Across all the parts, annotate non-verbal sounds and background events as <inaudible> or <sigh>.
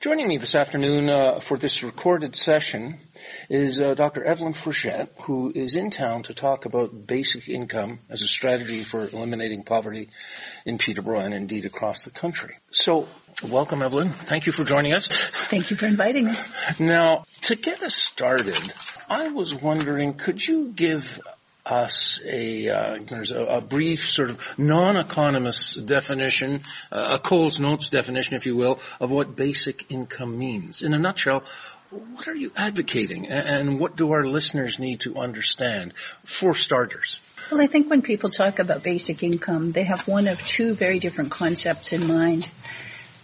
Joining me this afternoon uh, for this recorded session is uh, Dr. Evelyn Forget, who is in town to talk about basic income as a strategy for eliminating poverty in Peterborough and indeed across the country. So, welcome, Evelyn. Thank you for joining us. Thank you for inviting me. Now, to get us started, I was wondering, could you give us a, uh, there's a, a, brief sort of non-economist definition, uh, a Coles Notes definition, if you will, of what basic income means. In a nutshell, what are you advocating and what do our listeners need to understand for starters? Well, I think when people talk about basic income, they have one of two very different concepts in mind.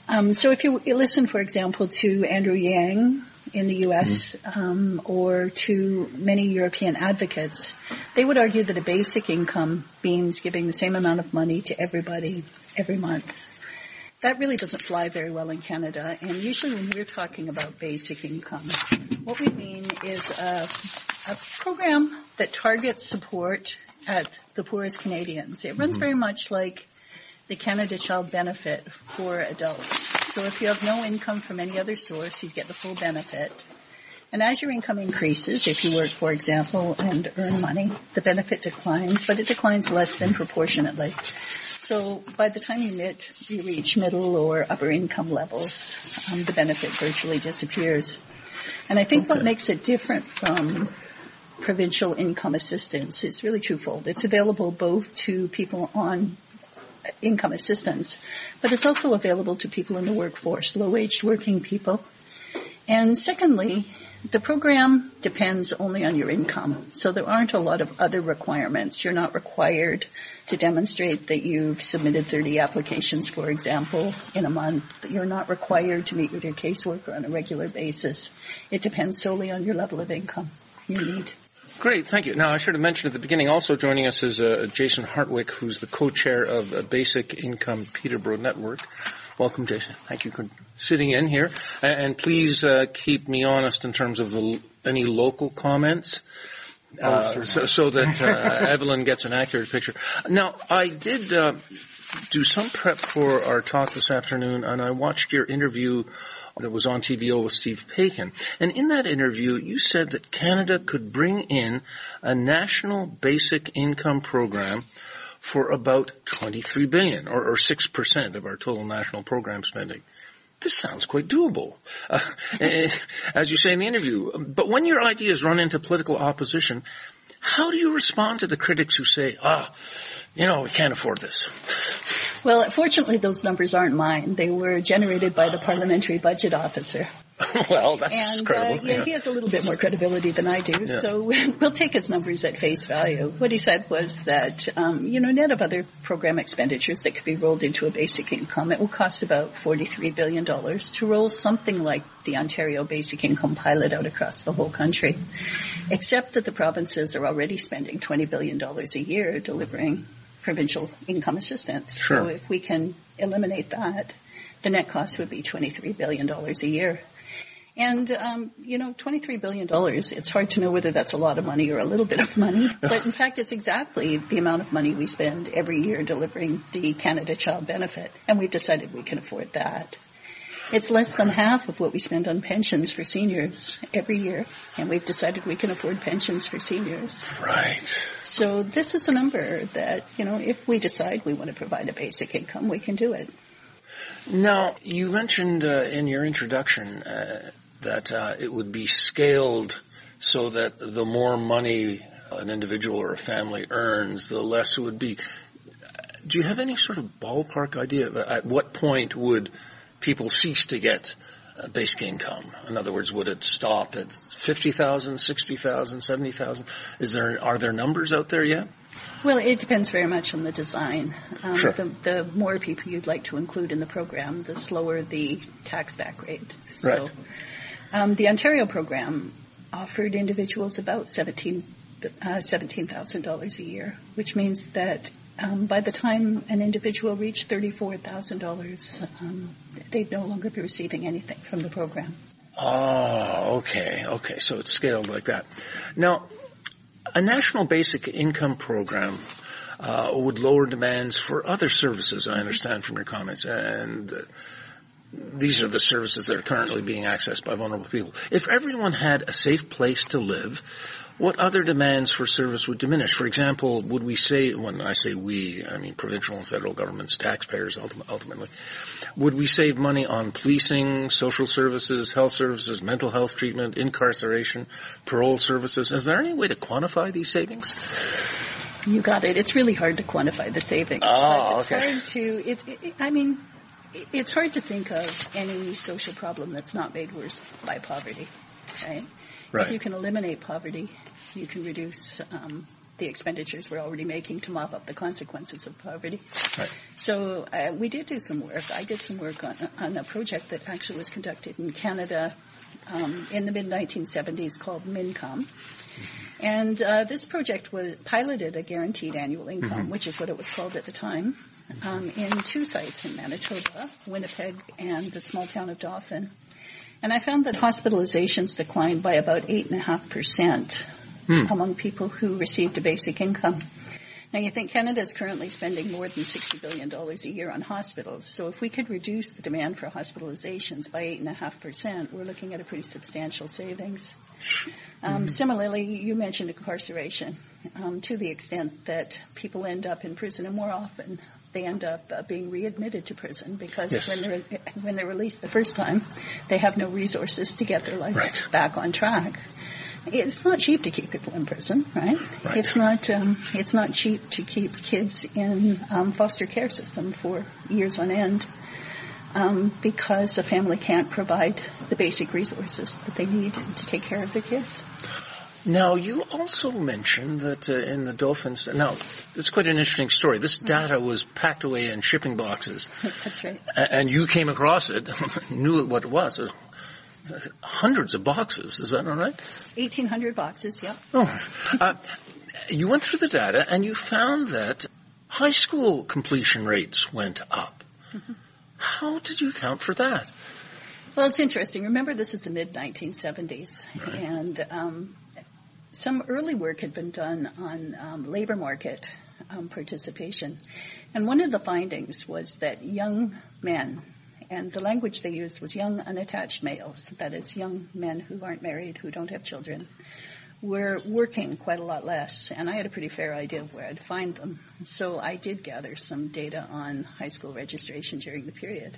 Um, so if you listen, for example, to Andrew Yang in the U.S. Mm-hmm. Um, or to many European advocates, they would argue that a basic income means giving the same amount of money to everybody every month. That really doesn't fly very well in Canada. And usually when we're talking about basic income, what we mean is a, a program that targets support at the poorest Canadians. It runs mm-hmm. very much like the Canada Child Benefit for adults. So if you have no income from any other source, you get the full benefit. And as your income increases, if you work, for example, and earn money, the benefit declines, but it declines less than proportionately. So by the time you, mid, you reach middle or upper income levels, um, the benefit virtually disappears. And I think okay. what makes it different from provincial income assistance is really twofold. It's available both to people on income assistance, but it's also available to people in the workforce, low-wage working people. And secondly, the program depends only on your income. So there aren't a lot of other requirements. You're not required to demonstrate that you've submitted 30 applications, for example, in a month. You're not required to meet with your caseworker on a regular basis. It depends solely on your level of income you need. Great, thank you. Now, I should have mentioned at the beginning, also joining us is uh, Jason Hartwick, who's the co-chair of uh, Basic Income Peterborough Network. Welcome, Jason. Thank you for sitting in here. And please uh, keep me honest in terms of the, any local comments. Oh, uh, so, so, that uh, <laughs> Evelyn gets an accurate picture. Now, I did uh, do some prep for our talk this afternoon, and I watched your interview that was on TVO with Steve Paikin. And in that interview, you said that Canada could bring in a national basic income program for about 23 billion or, or 6% of our total national program spending. This sounds quite doable, uh, <laughs> as you say in the interview. But when your ideas run into political opposition, how do you respond to the critics who say, ah, oh, you know, we can't afford this? Well, fortunately, those numbers aren't mine. They were generated by the parliamentary budget officer. <laughs> well, that's and, credible. Uh, yeah, he has a little bit more credibility than I do, yeah. so <laughs> we'll take his numbers at face value. What he said was that, um, you know, net of other program expenditures that could be rolled into a basic income, it will cost about $43 billion to roll something like the Ontario Basic Income pilot out across the whole country, except that the provinces are already spending $20 billion a year delivering provincial income assistance. Sure. So if we can eliminate that, the net cost would be $23 billion a year. And, um, you know, $23 billion, it's hard to know whether that's a lot of money or a little bit of money. <laughs> But in fact, it's exactly the amount of money we spend every year delivering the Canada Child Benefit. And we've decided we can afford that. It's less than half of what we spend on pensions for seniors every year, and we've decided we can afford pensions for seniors. Right. So this is a number that, you know, if we decide we want to provide a basic income, we can do it. Now, you mentioned uh, in your introduction uh, that uh, it would be scaled so that the more money an individual or a family earns, the less it would be. Do you have any sort of ballpark idea at what point would people cease to get basic income? In other words, would it stop at 50,000, 60,000, 70,000? Is there, are there numbers out there yet? Well, it depends very much on the design. Um, sure. the, the, more people you'd like to include in the program, the slower the tax back rate. Right. So, um, the Ontario program offered individuals about 17 uh, $17,000 a year, which means that by the time an individual reached $34,000, um, they'd no longer be receiving anything from the program. Oh, okay, okay. So it's scaled like that. Now, a national basic income program uh, would lower demands for other services. I understand from your comments, and these are the services that are currently being accessed by vulnerable people. If everyone had a safe place to live, what other demands for service would diminish? For example, would we say, when I say we, I mean provincial and federal governments, taxpayers ultimately, would we save money on policing, social services, health services, mental health treatment, incarceration, parole services? Is there any way to quantify these savings? You got it. It's really hard to quantify the savings. Oh, it's okay. hard to, it's, it, I mean, it's hard to think of any social problem that's not made worse by poverty, right? Right. If you can eliminate poverty, you can reduce um, the expenditures we're already making to mop up the consequences of poverty. Right. So uh, we did do some work. I did some work on, on a project that actually was conducted in Canada um, in the mid 1970s called MINCOME. And uh, this project was piloted a guaranteed annual income, which is what it was called at the time, um, in two sites in Manitoba, Winnipeg and the small town of Dauphin. And I found that hospitalizations declined by about 8.5% among people who received a basic income. Now you think Canada is currently spending more than $60 billion a year on hospitals. So if we could reduce the demand for hospitalizations by 8.5%, we're looking at a pretty substantial savings. Um, Similarly, you mentioned incarceration um, to the extent that people end up in prison and more often they end up uh, being readmitted to prison because Yes. when they're when they're released the first time, they have no resources to get their life Right. back on track. It's not cheap to keep people in prison, right? Right. It's not um, it's not cheap to keep kids in um, foster care system for years on end um, because a family can't provide the basic resources that they need to take care of their kids. Now, you also mentioned that uh, in the Dauphins, now, it's quite an interesting story. This data was packed away in shipping boxes, <laughs> That's right. and you came across it, <laughs> knew what it was. Uh, Hundreds of boxes, is that all right? 1,800 boxes, yep. Oh, uh, you went through the data and you found that high school completion rates went up. How did you account for that? Well, it's interesting. Remember, this is the mid 1970s, and um, some early work had been done on um, labor market um, participation, and one of the findings was that young men, and the language they used was young unattached males, that is, young men who aren't married, who don't have children, were working quite a lot less, and I had a pretty fair idea of where I'd find them. So I did gather some data on high school registration during the period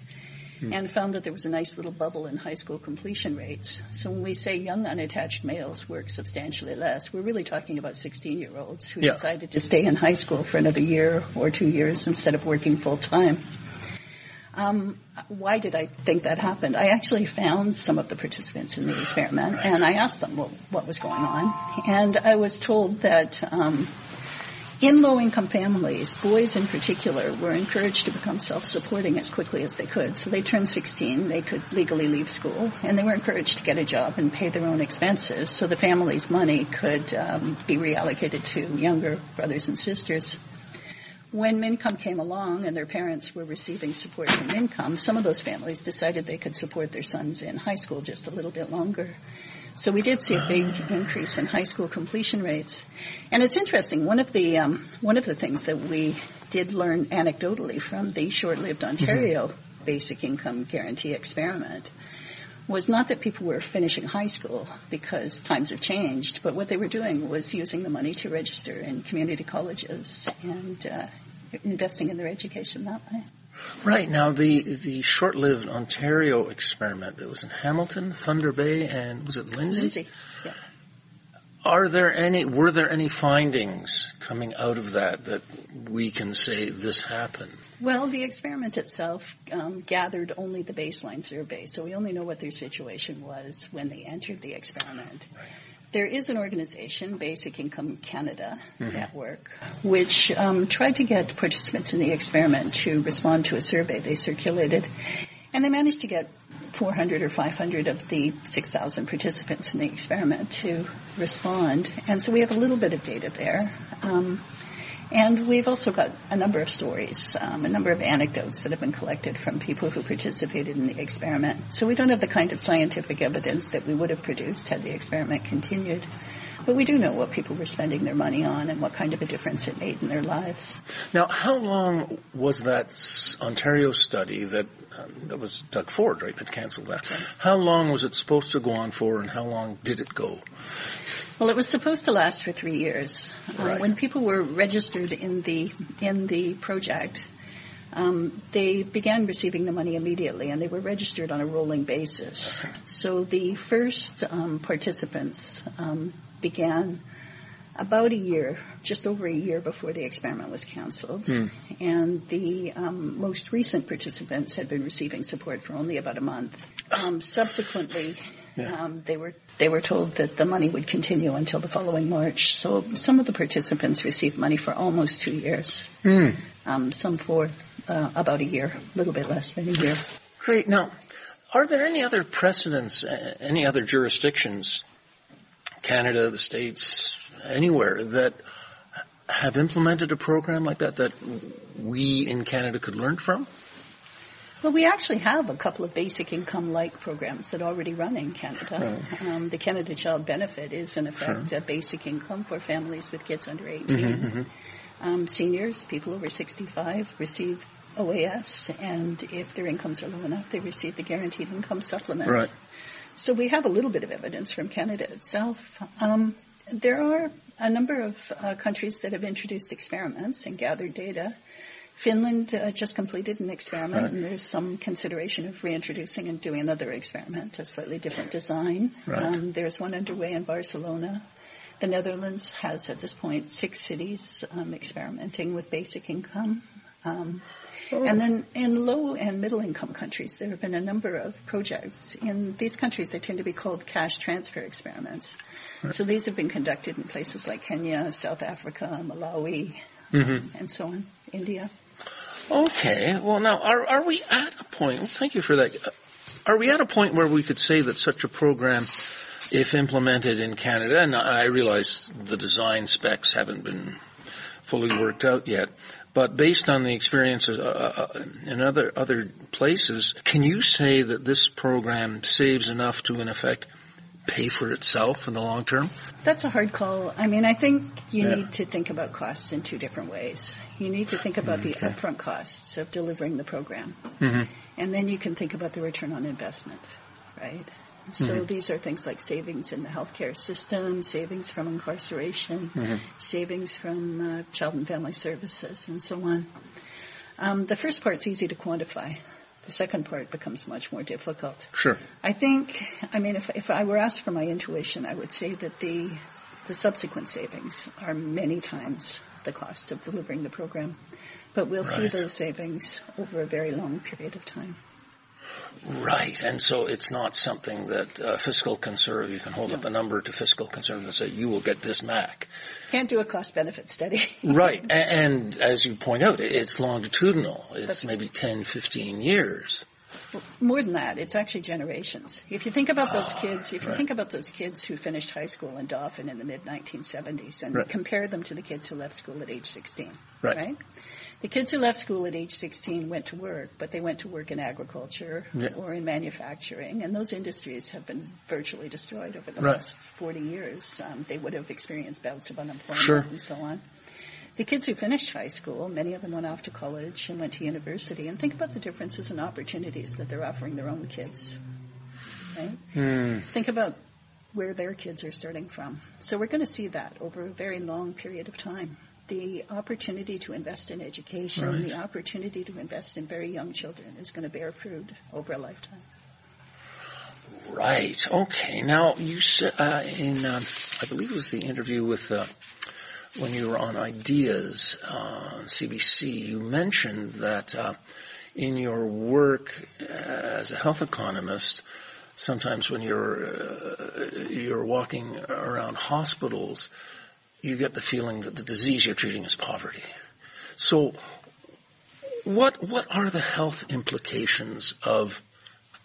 and found that there was a nice little bubble in high school completion rates. So when we say young unattached males work substantially less, we're really talking about 16 year olds who Yeah. decided to stay in high school for another year or two years instead of working full time. Um, why did I think that happened? I actually found some of the participants in the experiment and I asked them well, what was going on. And I was told that um, in low-income families, boys in particular were encouraged to become self-supporting as quickly as they could. So they turned 16, they could legally leave school, and they were encouraged to get a job and pay their own expenses so the family's money could um, be reallocated to younger brothers and sisters. When Mincome came along and their parents were receiving support from Mincome, some of those families decided they could support their sons in high school just a little bit longer. So we did see a big increase in high school completion rates. And it's interesting. One of the um, one of the things that we did learn anecdotally from the short-lived Ontario basic income guarantee experiment was not that people were finishing high school because times have changed, but what they were doing was using the money to register in community colleges and uh, investing in their education that way. Right now, the the short-lived Ontario experiment that was in Hamilton, Thunder Bay, and was it Lindsay? Lindsay, yeah. Are there any? Were there any findings coming out of that that we can say this happened? Well, the experiment itself um, gathered only the baseline survey, so we only know what their situation was when they entered the experiment. There is an organization, Basic Income Canada Network, which um, tried to get participants in the experiment to respond to a survey. They circulated, and they managed to get 400 or 500 of the 6,000 participants in the experiment to respond, and so we have a little bit of data there. Um, and we've also got a number of stories, um, a number of anecdotes that have been collected from people who participated in the experiment. So we don't have the kind of scientific evidence that we would have produced had the experiment continued. But we do know what people were spending their money on and what kind of a difference it made in their lives. Now, how long was that Ontario study that um, that was Doug Ford, right, that canceled that? Right. How long was it supposed to go on for, and how long did it go? Well, it was supposed to last for three years. Uh, right. Uh, when people were registered in the in the project, um, they began receiving the money immediately, and they were registered on a rolling basis. So the first um, participants um, began about a year, just over a year before the experiment was canceled. Mm. And the um, most recent participants had been receiving support for only about a month. Um, subsequently, yeah. um, they were they were told that the money would continue until the following March. So some of the participants received money for almost two years. Mm. some for uh, about a year, a little bit less than a year. Great. Now, are there any other precedents, any other jurisdictions Canada, the States, anywhere that have implemented a program like that that we in Canada could learn from? Well, we actually have a couple of basic income-like programs that already run in Canada. Right. Um, the Canada Child Benefit is, in effect, sure. a basic income for families with kids under 18. Mm-hmm, mm-hmm. Um, seniors, people over 65, receive OAS, and if their incomes are low enough, they receive the guaranteed income supplement. Right. So we have a little bit of evidence from Canada itself. Um, there are a number of uh, countries that have introduced experiments and gathered data. Finland uh, just completed an experiment, right. and there's some consideration of reintroducing and doing another experiment, a slightly different design. Right. Um, there's one underway in Barcelona. The Netherlands has, at this point, six cities um, experimenting with basic income. Um, and then in low and middle income countries, there have been a number of projects. In these countries, they tend to be called cash transfer experiments. Right. So these have been conducted in places like Kenya, South Africa, Malawi, mm-hmm. and so on, India. Okay. Well, now, are, are we at a point, well, thank you for that. Are we at a point where we could say that such a program, if implemented in Canada, and I realize the design specs haven't been fully worked out yet, but based on the experience uh, uh, in other other places, can you say that this program saves enough to, in effect, pay for itself in the long term? That's a hard call. I mean, I think you yeah. need to think about costs in two different ways. You need to think about the upfront costs of delivering the program, mm-hmm. and then you can think about the return on investment, right? So mm-hmm. these are things like savings in the healthcare system, savings from incarceration, mm-hmm. savings from uh, child and family services, and so on. Um, the first part's easy to quantify. The second part becomes much more difficult. Sure. I think, I mean, if, if I were asked for my intuition, I would say that the, the subsequent savings are many times the cost of delivering the program. But we'll right. see those savings over a very long period of time. Right, and so it's not something that uh, fiscal conservative, you can hold no. up a number to fiscal conservative and say, you will get this back. Can't do a cost benefit study. <laughs> right, and, and, as you point out, it's longitudinal. It's That's maybe 10, 15 years. More than that, it's actually generations. If you think about those ah, kids, if you right. think about those kids who finished high school in Dauphin in the mid 1970s and right. compare them to the kids who left school at age 16, right? right? The kids who left school at age 16 went to work, but they went to work in agriculture yeah. or in manufacturing, and those industries have been virtually destroyed over the right. last 40 years. Um, they would have experienced bouts of unemployment sure. and so on. The kids who finished high school, many of them went off to college and went to university, and think about the differences and opportunities that they're offering their own kids. Right? Mm. Think about where their kids are starting from. So we're going to see that over a very long period of time the opportunity to invest in education, right. the opportunity to invest in very young children is going to bear fruit over a lifetime. Right. Okay. Now you said uh, in um, I believe it was the interview with uh, when you were on Ideas uh, on CBC. You mentioned that uh, in your work as a health economist, sometimes when you're uh, you're walking around hospitals you get the feeling that the disease you're treating is poverty. So what, what are the health implications of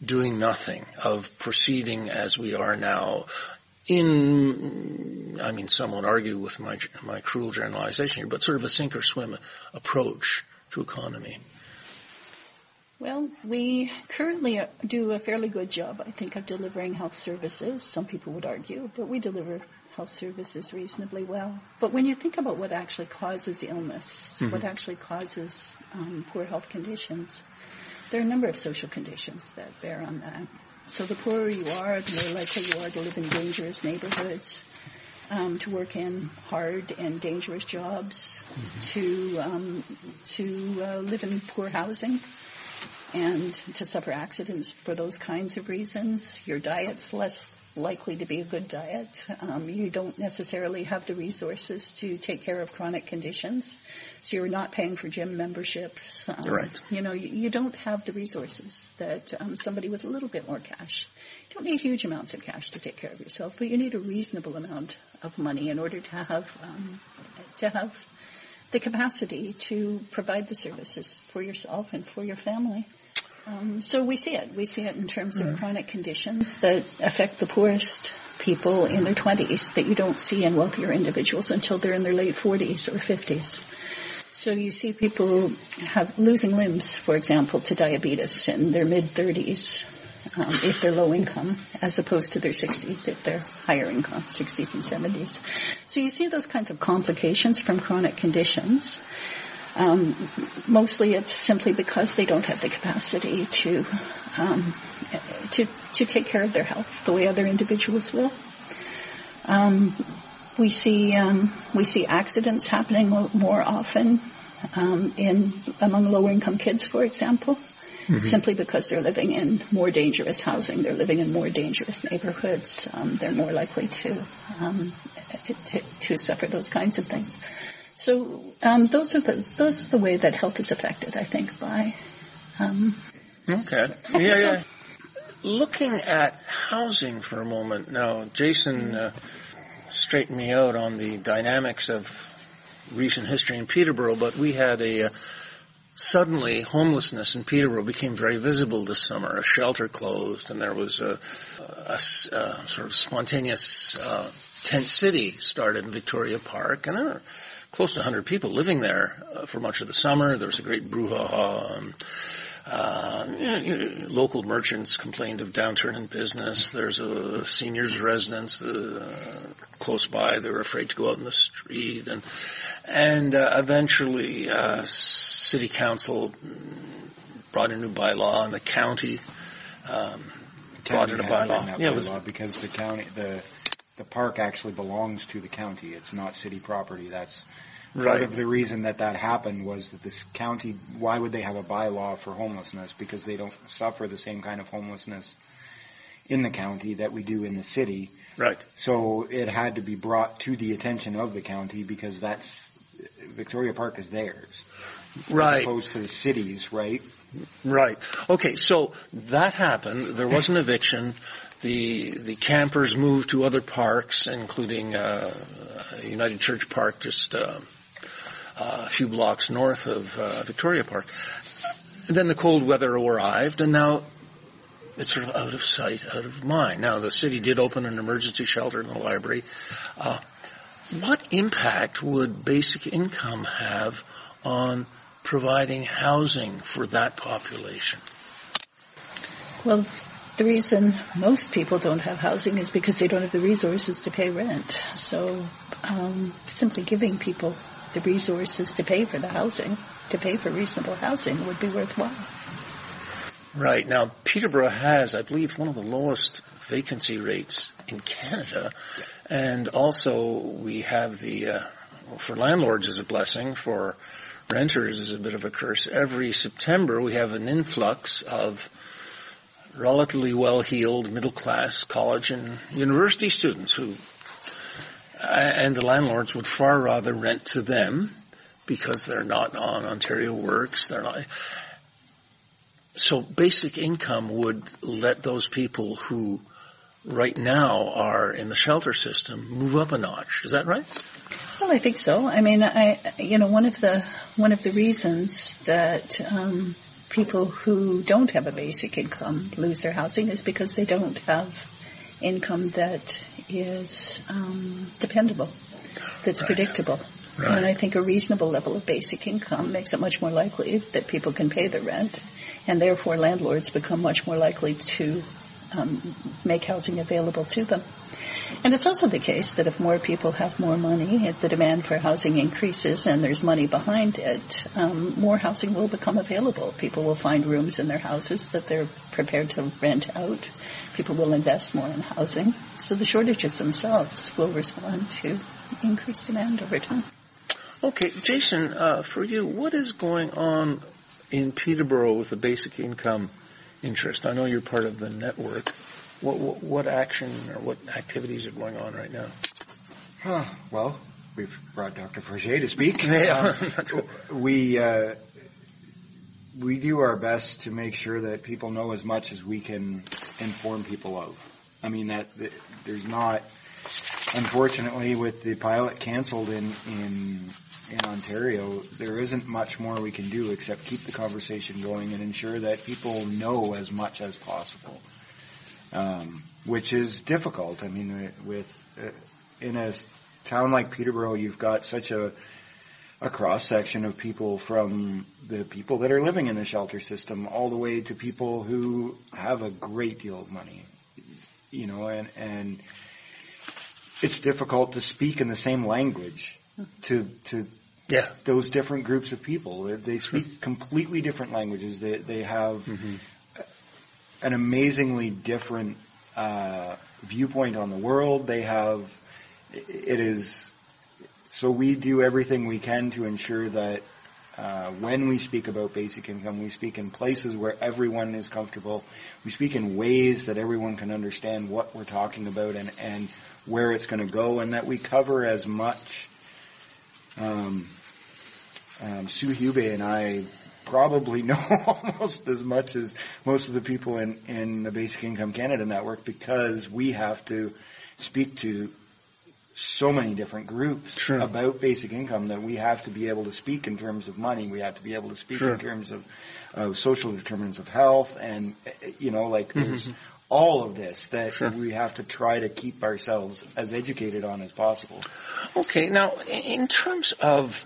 doing nothing, of proceeding as we are now in, I mean, some would argue with my, my cruel generalization here, but sort of a sink or swim approach to economy? Well, we currently do a fairly good job, I think, of delivering health services. Some people would argue, but we deliver health services reasonably well. But when you think about what actually causes illness, mm-hmm. what actually causes um, poor health conditions, there are a number of social conditions that bear on that. So the poorer you are, the more likely you are to live in dangerous neighborhoods, um, to work in hard and dangerous jobs, mm-hmm. to um, to uh, live in poor housing, and to suffer accidents for those kinds of reasons. Your diet's less likely to be a good diet. Um, you don't necessarily have the resources to take care of chronic conditions, so you're not paying for gym memberships. Um, right. You know, you, you, don't have the resources that um, somebody with a little bit more cash. You don't need huge amounts of cash to take care of yourself, but you need a reasonable amount of money in order to have um, to have the capacity to provide the services for yourself and for your family. Um, so we see it. We see it in terms of mm. chronic conditions that affect the poorest people in their 20s that you don't see in wealthier individuals until they're in their late 40s or 50s. So you see people have losing limbs, for example, to diabetes in their mid 30s um, if they're low income, as opposed to their 60s if they're higher income, 60s and 70s. So you see those kinds of complications from chronic conditions. Um, mostly it's simply because they don't have the capacity to, um, to, to take care of their health the way other individuals will. Um, we see, um, we see accidents happening more often, um, in, among lower income kids, for example. Mm-hmm. Simply because they're living in more dangerous housing, they're living in more dangerous neighborhoods, um, they're more likely to, to to suffer those kinds of things. So um, those are the those are the way that health is affected, I think, by. Um, okay. Yeah, yeah. <laughs> Looking at housing for a moment now, Jason uh, straightened me out on the dynamics of recent history in Peterborough, but we had a uh, suddenly homelessness in Peterborough became very visible this summer. A shelter closed, and there was a, a, a sort of spontaneous uh, tent city started in Victoria Park, and there were close to 100 people living there uh, for much of the summer. There was a great brouhaha. Um, uh, you know, local merchants complained of downturn in business. There's a seniors residence uh, close by. They were afraid to go out in the street, and and uh, eventually, uh, city council brought a new bylaw, and the county um, brought in a bylaw. Yeah, bylaw was, because the county the the park actually belongs to the county. It's not city property. That's part right. of the reason that that happened was that this county. Why would they have a bylaw for homelessness? Because they don't suffer the same kind of homelessness in the county that we do in the city. Right. So it had to be brought to the attention of the county because that's Victoria Park is theirs. Right. As opposed to the cities, right? Right. Okay, so that happened. There was an eviction the the campers moved to other parks, including uh, United Church Park, just uh, a few blocks north of uh, Victoria Park. then the cold weather arrived, and now it's sort of out of sight, out of mind. Now the city did open an emergency shelter in the library. Uh, what impact would basic income have on providing housing for that population? Well, the reason most people don't have housing is because they don't have the resources to pay rent. So um, simply giving people the resources to pay for the housing, to pay for reasonable housing, would be worthwhile. Right. Now, Peterborough has, I believe, one of the lowest vacancy rates in Canada. And also, we have the, uh, for landlords is a blessing, for renters is a bit of a curse. Every September, we have an influx of relatively well-heeled middle-class college and university students who, uh, and the landlords would far rather rent to them because they're not on Ontario Works. They're not. So basic income would let those people who right now are in the shelter system move up a notch. Is that right? Well, I think so. I mean, I, you know, one of the, one of the reasons that, um, people who don't have a basic income lose their housing is because they don't have income that is um, dependable, that's right. predictable. Right. And I think a reasonable level of basic income makes it much more likely that people can pay the rent, and therefore landlords become much more likely to um, make housing available to them. And it's also the case that if more people have more money, if the demand for housing increases and there's money behind it, um, more housing will become available. People will find rooms in their houses that they're prepared to rent out. People will invest more in housing. So the shortages themselves will respond to increased demand over time. Okay, Jason, uh, for you, what is going on in Peterborough with the basic income interest? I know you're part of the network. What, action or what activities are going on right now? Huh, well, we've brought Dr. Forget to speak. <laughs> Um, <laughs> we uh, we do our best to make sure that people know as much as we can inform people of. I mean there's not, unfortunately, with the pilot canceled in in in Ontario, there isn't much more we can do except keep the conversation going and ensure that people know as much as possible, um, which is difficult. I mean, with uh, in a town like Peterborough, you've got such a a cross section of people from the people that are living in the shelter system all the way to people who have a great deal of money, you know, and and it's difficult to speak in the same language to to yeah. those different groups of people. They speak completely different languages. They they have mm-hmm. An amazingly different uh, viewpoint on the world. They have it is so we do everything we can to ensure that uh, when we speak about basic income, we speak in places where everyone is comfortable. We speak in ways that everyone can understand what we're talking about and, and where it's going to go, and that we cover as much um, um, Sue Hube and I probably <laughs> know almost as much as most of the people in, in the Basic Income Canada network because we have to speak to so many different groups sure. about basic income that we have to be able to speak in terms of money. We have to be able to speak sure. in terms of, of social determinants of health and, you know, like there's mm-hmm. all of this that sure. we have to try to keep ourselves as educated on as possible. Okay, now in terms of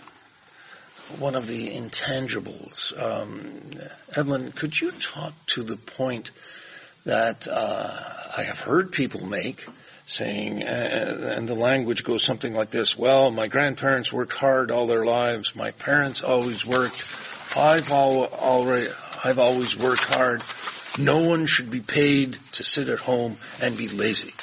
one of the intangibles, um, Evelyn, could you talk to the point that uh, I have heard people make, saying, uh, and the language goes something like this: "Well, my grandparents worked hard all their lives. My parents always worked. I've al- already, I've always worked hard. No one should be paid to sit at home and be lazy."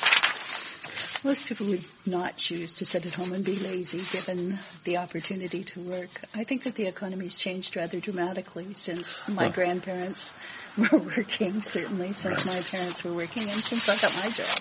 Most people would not choose to sit at home and be lazy given the opportunity to work. I think that the economy's changed rather dramatically since my grandparents <laughs> were working, certainly since right. my parents were working, and since I got my job.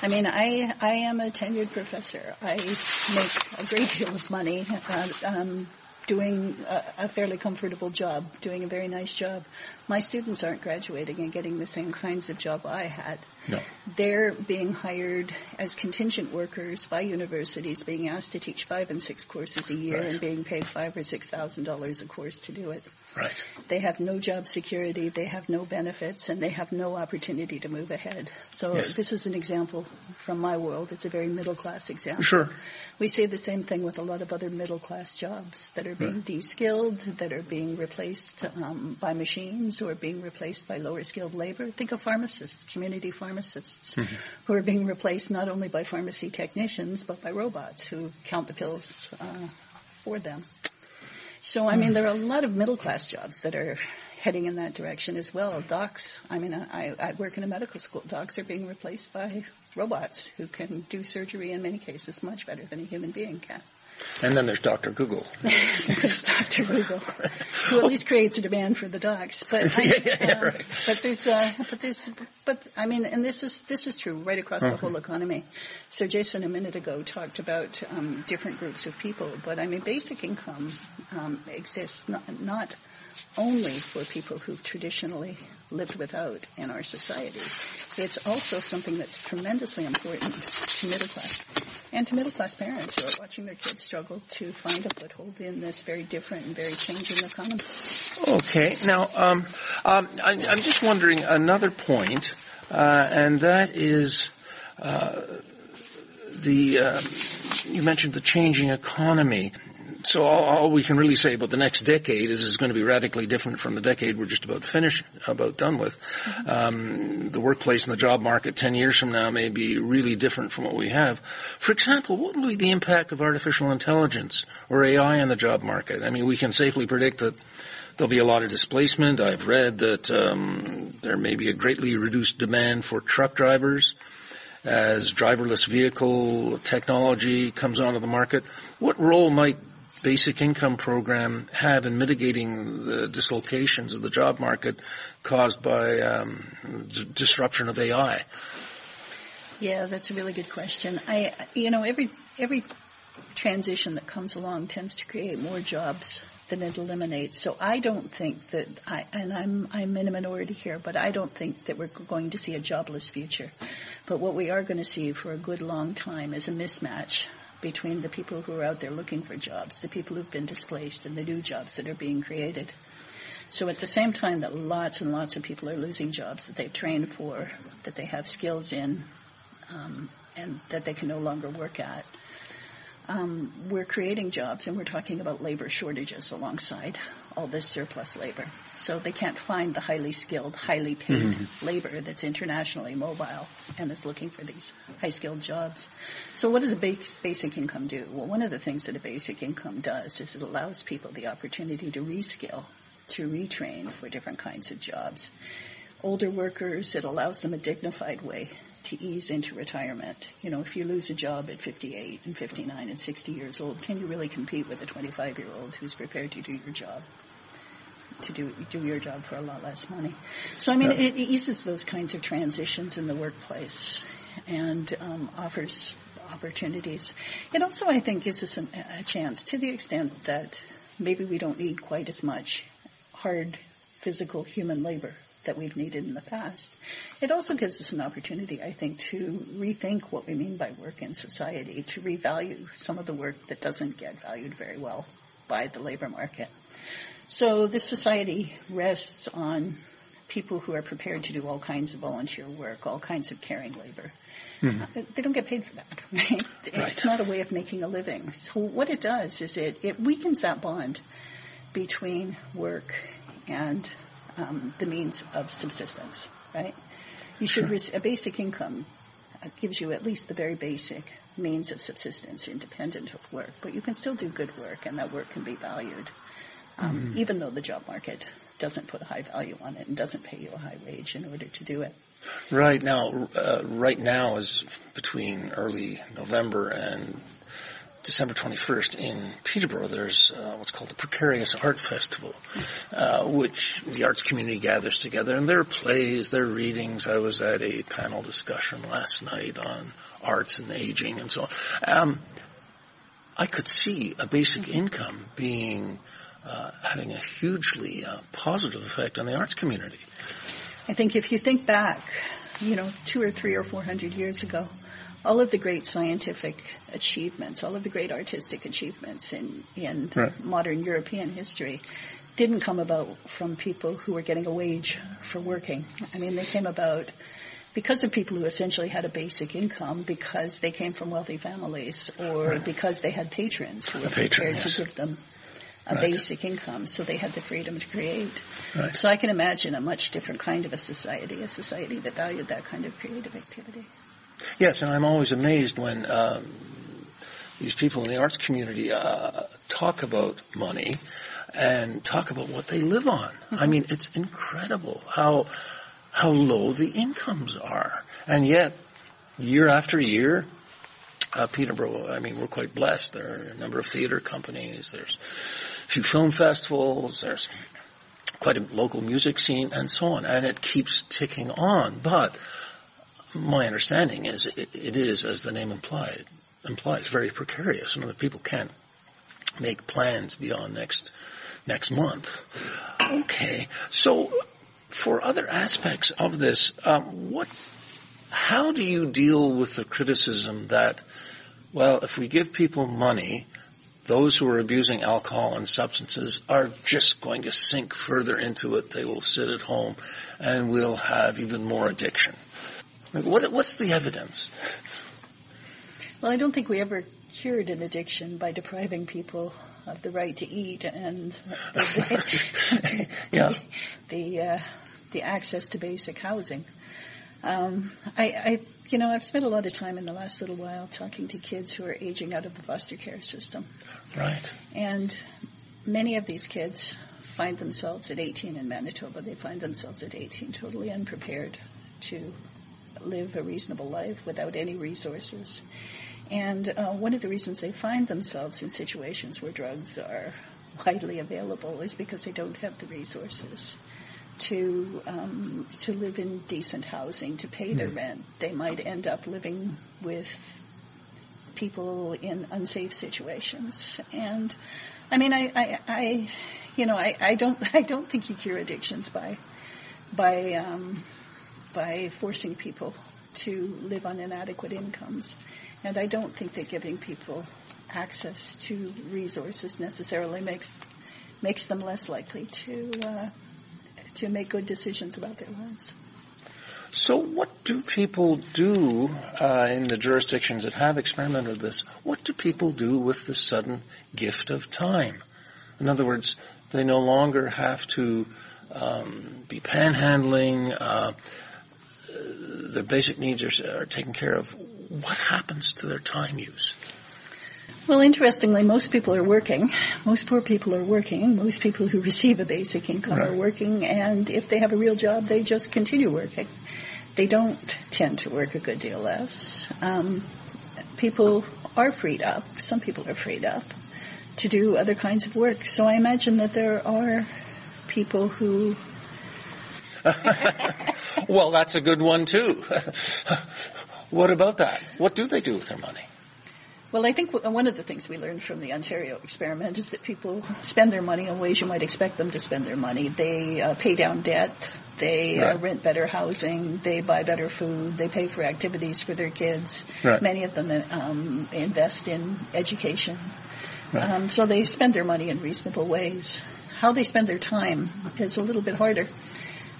I mean, I I am a tenured professor. I make a great deal of money. Uh, um, doing a, a, fairly comfortable job, doing a very nice job. My students aren't graduating and getting the same kinds of job I had. No. They're being hired as contingent workers by universities, being asked to teach five and six courses a year right. and being paid five or six thousand dollars a course to do it. Right. They have no job security, they have no benefits, and they have no opportunity to move ahead. So yes. this is an example from my world. It's a very middle class example. Sure. We see the same thing with a lot of other middle class jobs that are being right. de-skilled, that are being replaced um, by machines or being replaced by lower skilled labor. Think of pharmacists, community pharmacists, mm-hmm. who are being replaced not only by pharmacy technicians but by robots who count the pills uh, for them. So, I mean, there are a lot of middle class jobs that are heading in that direction as well. Docs, I mean, I, I work in a medical school. Docs are being replaced by robots who can do surgery in many cases much better than a human being can. And then there's Dr. Google. <laughs> there's Dr. Google, who at least creates a demand for the docs. But <laughs> I, yeah, yeah, uh, right. but there's uh, but there's but I mean, and this is this is true right across the whole economy. So Jason a minute ago talked about um, different groups of people, but I mean, basic income um, exists not, not only for people who've traditionally lived without in our society. It's also something that's tremendously important to middle class and to middle class parents who are watching their kids struggle to find a foothold in this very different and very changing economy. Okay, now um, um, I, am just wondering another point, uh, and that is uh, the uh, you mentioned the changing economy. So all, all, we can really say about the next decade is it's going to be radically different from the decade we're just about finished, about done with. Um, the workplace and the job market 10 years from now may be really different from what we have. For example, what will be the impact of artificial intelligence or AI on the job market? I mean, we can safely predict that there'll be a lot of displacement. I've read that um, there may be a greatly reduced demand for truck drivers as driverless vehicle technology comes onto the market. What role might basic income program have in mitigating the dislocations of the job market caused by um, d- disruption of AI? Yeah, that's a really good question. I, you know, every every transition that comes along tends to create more jobs than it eliminates. So I don't think that I, and I'm I'm in a minority here, but I don't think that we're going to see a jobless future. But what we are going to see for a good long time is a mismatch between the people who are out there looking for jobs, the people who've been displaced, and the new jobs that are being created. So at the same time that lots and lots of people are losing jobs that they've trained for, that they have skills in, um, and that they can no longer work at, um, we're creating jobs and we're talking about labor shortages alongside all this surplus labor. So they can't find the highly skilled, highly paid mm-hmm. labor that's internationally mobile and is looking for these high skilled jobs. So what does a basic income do? Well, one of the things that a basic income does is it allows people the opportunity to reskill, to retrain for different kinds of jobs. Older workers, it allows them a dignified way to ease into retirement. You know, if you lose a job at 58 and 59 and 60 years old, can you really compete with a 25 year old who's prepared to do your job? To do do your job for a lot less money. So I mean, yeah. it, eases those kinds of transitions in the workplace, and um, offers opportunities. It also, I think, gives us an, a chance, to the extent that maybe we don't need quite as much hard physical human labor that we've needed in the past. It also gives us an opportunity, I think, to rethink what we mean by work in society, to revalue some of the work that doesn't get valued very well by the labor market. So this society rests on people who are prepared to do all kinds of volunteer work, all kinds of caring labor. Mm-hmm. They don't get paid for that, <laughs> right? right? It's not a way of making a living. So what it does is it, it weakens that bond between work and the means of subsistence, right? You should a basic income uh, gives you at least the very basic means of subsistence independent of work, but you can still do good work and that work can be valued, um, mm-hmm. even though the job market doesn't put a high value on it and doesn't pay you a high wage in order to do it. Right now, uh, right now is between early November and December 21st in Peterborough, there's uh, what's called the Precarious Art Festival, uh, which the arts community gathers together, and there are plays, there are readings. I was at a panel discussion last night on arts and aging and so on. Um, I could see a basic income being uh, having a hugely uh, positive effect on the arts community. I think if you think back, you know, two or three or four hundred years ago, all of the great scientific achievements, all of the great artistic achievements in, in right. modern European history didn't come about from people who were getting a wage for working. I mean, they came about because of people who essentially had a basic income because they came from wealthy families or right. because they had patrons who were patron, prepared yes. to give them a right. basic income so they had the freedom to create. Right. So I can imagine a much different kind of a society, a society that valued that kind of creative activity. Yes, and I'm always amazed when um, these people in the arts community uh, talk about money and talk about what they live on. Mm-hmm. I mean, it's incredible how how low the incomes are, and yet year after year, uh, Peterborough. I mean, we're quite blessed. There are a number of theater companies. There's a few film festivals. There's quite a local music scene, and so on, and it keeps ticking on. But my understanding is it, it is, as the name implied, implies, very precarious. I mean, people can't make plans beyond next next month. Okay, so for other aspects of this, um, what, how do you deal with the criticism that, well, if we give people money, those who are abusing alcohol and substances are just going to sink further into it. They will sit at home and we'll have even more addiction. What, what's the evidence? Well, I don't think we ever cured an addiction by depriving people of the right to eat and the, <laughs> yeah. the, uh, the access to basic housing. Um, I, I, you know, I've spent a lot of time in the last little while talking to kids who are aging out of the foster care system. Right. And many of these kids find themselves at 18 in Manitoba. They find themselves at 18 totally unprepared to live a reasonable life without any resources. And uh, one of the reasons they find themselves in situations where drugs are widely available is because they don't have the resources to um, to live in decent housing, to pay their rent. They might end up living with people in unsafe situations. And I mean, I, I, I you know, I, I don't <laughs> I don't think you cure addictions by by um, by forcing people to live on inadequate incomes. And I don't think that giving people access to resources necessarily makes makes them less likely to uh, to make good decisions about their lives. So, what do people do uh, in the jurisdictions that have experimented with this? What do people do with the sudden gift of time? In other words, they no longer have to um, be panhandling. Uh, their basic needs are, are taken care of. What happens to their time use? Well, interestingly, most people are working. Most poor people are working. Most people who receive a basic income Right. are working, and if they have a real job, they just continue working. They don't tend to work a good deal less. Um, people are freed up. Some people are freed up to do other kinds of work. So I imagine that there are people who <laughs> <laughs> <laughs> well, that's a good one too. <laughs> what about that? What do they do with their money? Well, I think one of the things we learned from the Ontario experiment is that people spend their money in ways you might expect them to spend their money. They uh, pay down debt, they uh, rent better housing, they buy better food, they pay for activities for their kids. Right. Many of them um, invest in education. Right. Um, so they spend their money in reasonable ways. How they spend their time is a little bit harder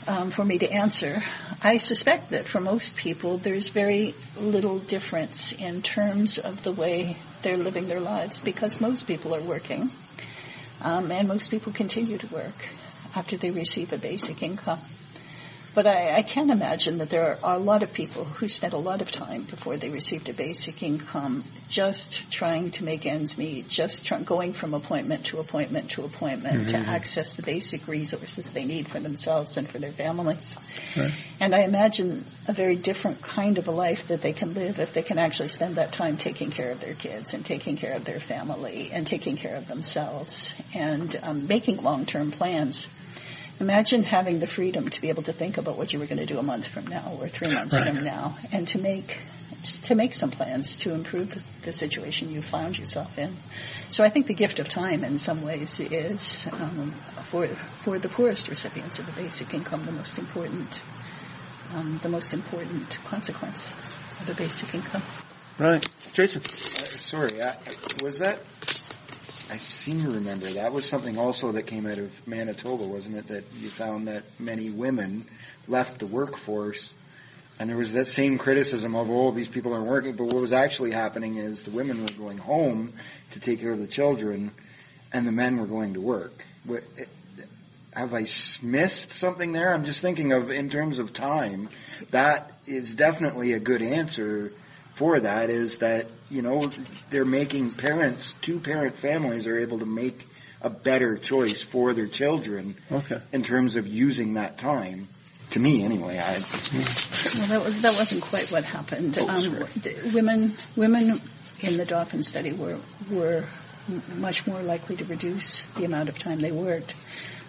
um, for me to answer. I suspect that for most people, there's very little difference in terms of the way they're living their lives because most people are working, um, and most people continue to work after they receive a basic income. But I, I can imagine that there are a lot of people who spent a lot of time before they received a basic income just trying to make ends meet, just try, going from appointment to appointment to appointment to access the basic resources they need for themselves and for their families. Right. And I imagine a very different kind of a life that they can live if they can actually spend that time taking care of their kids and taking care of their family and taking care of themselves and um, making long-term plans. Imagine having the freedom to be able to think about what you were going to do a month from now or three months Right. from now, and to make to make some plans to improve the situation you found yourself in. So I think the gift of time, in some ways, is um, for for the poorest recipients of the basic income the most important um, the most important consequence of the basic income. Right. Jason. Uh, sorry, I, was that? I seem to remember that was something also that came out of Manitoba, wasn't it? That you found that many women left the workforce, and there was that same criticism of, oh, these people aren't working. But what was actually happening is the women were going home to take care of the children, and the men were going to work. Have I missed something there? I'm just thinking of in terms of time. That is definitely a good answer for that is that you know they're making parents two parent families are able to make a better choice for their children Okay. in terms of using that time to me anyway i Well, that, was, that wasn't quite what happened. Oh, um, the women, women in the Dauphin study were were m- much more likely to reduce the amount of time they worked.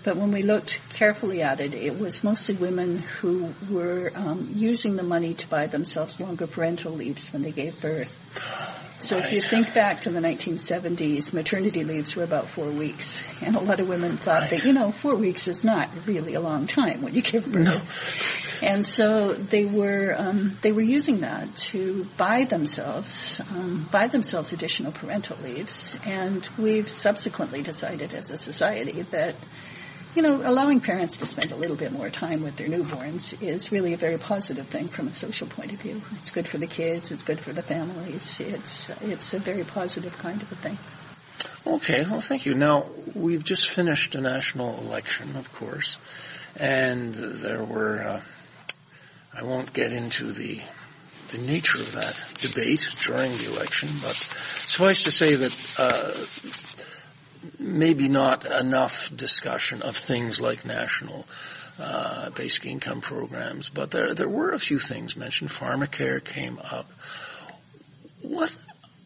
But when we looked carefully at it, it was mostly women who were um, using the money to buy themselves longer parental leaves when they gave birth. So if you think back to the 1970s, maternity leaves were about four weeks, and a lot of women thought that you know four weeks is not really a long time when you give birth. No. And so they were um, they were using that to buy themselves um, buy themselves additional parental leaves, and we've subsequently decided as a society that you know, allowing parents to spend a little bit more time with their newborns is really a very positive thing from a social point of view. It's good for the kids. It's good for the families. It's it's a very positive kind of a thing. Okay, well, thank you. Now we've just finished a national election, of course, and there were. Uh, I won't get into the the nature of that debate during the election, but suffice to say that uh, maybe not enough discussion of things like national uh, basic income programs, but there there were a few things mentioned. Pharmacare came up. What